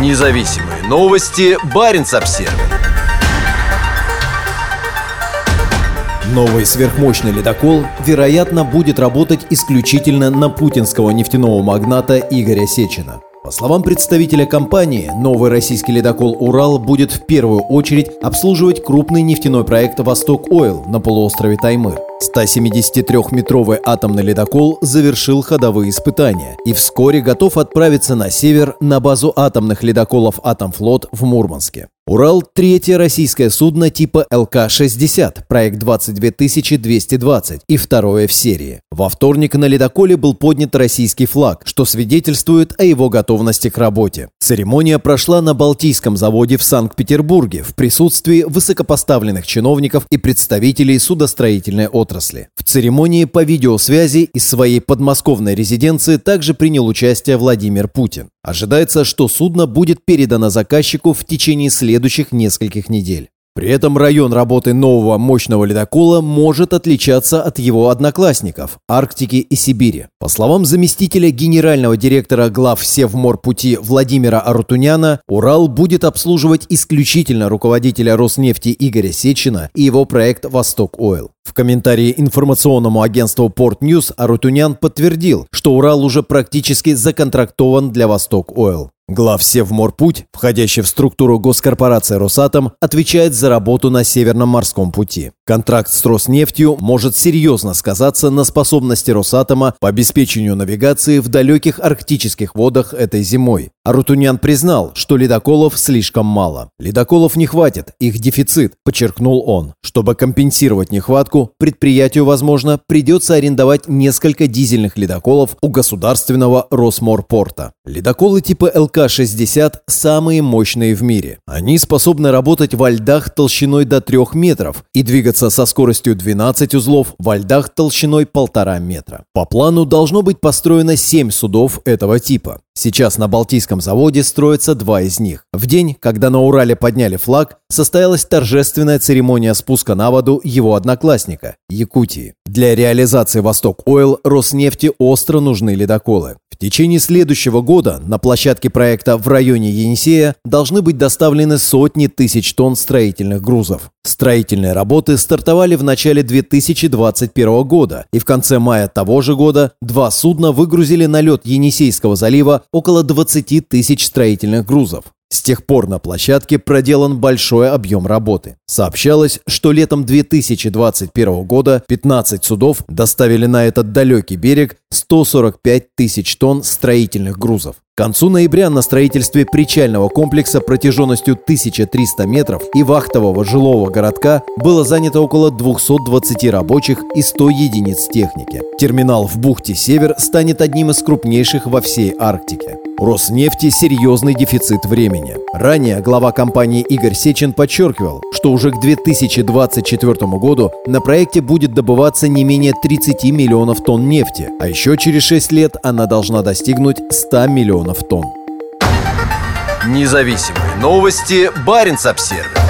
Независимые новости. Барин обсерва Новый сверхмощный ледокол, вероятно, будет работать исключительно на путинского нефтяного магната Игоря Сечина. По словам представителя компании, новый российский ледокол «Урал» будет в первую очередь обслуживать крупный нефтяной проект «Восток Ойл» на полуострове Таймыр. 173-метровый атомный ледокол завершил ходовые испытания и вскоре готов отправиться на север на базу атомных ледоколов «Атомфлот» в Мурманске. «Урал» — третье российское судно типа ЛК-60, проект 22220 и второе в серии. Во вторник на ледоколе был поднят российский флаг, что свидетельствует о его готовности к работе. Церемония прошла на Балтийском заводе в Санкт-Петербурге в присутствии высокопоставленных чиновников и представителей судостроительной отрасли. В церемонии по видеосвязи из своей подмосковной резиденции также принял участие Владимир Путин. Ожидается, что судно будет передано заказчику в течение следующих нескольких недель. При этом район работы нового мощного ледокола может отличаться от его одноклассников – Арктики и Сибири. По словам заместителя генерального директора глав Севморпути Владимира Арутуняна, Урал будет обслуживать исключительно руководителя Роснефти Игоря Сечина и его проект «Восток Ойл». В комментарии информационному агентству Port News Арутунян подтвердил, что Урал уже практически законтрактован для Восток Ойл. Глав Севморпуть, входящий в структуру госкорпорации «Росатом», отвечает за работу на Северном морском пути. Контракт с Роснефтью может серьезно сказаться на способности Росатома по обеспечению навигации в далеких арктических водах этой зимой. Арутунян признал, что ледоколов слишком мало. Ледоколов не хватит, их дефицит, подчеркнул он. Чтобы компенсировать нехватку, предприятию, возможно, придется арендовать несколько дизельных ледоколов у государственного Росморпорта. Ледоколы типа ЛК-60 самые мощные в мире. Они способны работать во льдах толщиной до 3 метров и двигаться со скоростью 12 узлов во льдах толщиной 1,5 метра. По плану должно быть построено 7 судов этого типа. Сейчас на Балтийском заводе строятся два из них. В день, когда на Урале подняли флаг, состоялась торжественная церемония спуска на воду его одноклассника – Якутии. Для реализации «Восток Ойл» Роснефти остро нужны ледоколы. Течение следующего года на площадке проекта в районе Енисея должны быть доставлены сотни тысяч тонн строительных грузов. Строительные работы стартовали в начале 2021 года, и в конце мая того же года два судна выгрузили на лед Енисейского залива около 20 тысяч строительных грузов. С тех пор на площадке проделан большой объем работы. Сообщалось, что летом 2021 года 15 судов доставили на этот далекий берег 145 тысяч тонн строительных грузов. К концу ноября на строительстве причального комплекса протяженностью 1300 метров и вахтового жилого городка было занято около 220 рабочих и 100 единиц техники. Терминал в бухте Север станет одним из крупнейших во всей Арктике. Роснефти серьезный дефицит времени. Ранее глава компании Игорь Сечин подчеркивал, что уже к 2024 году на проекте будет добываться не менее 30 миллионов тонн нефти, а еще через 6 лет она должна достигнуть 100 миллионов тонн. Независимые новости. Барин обсервис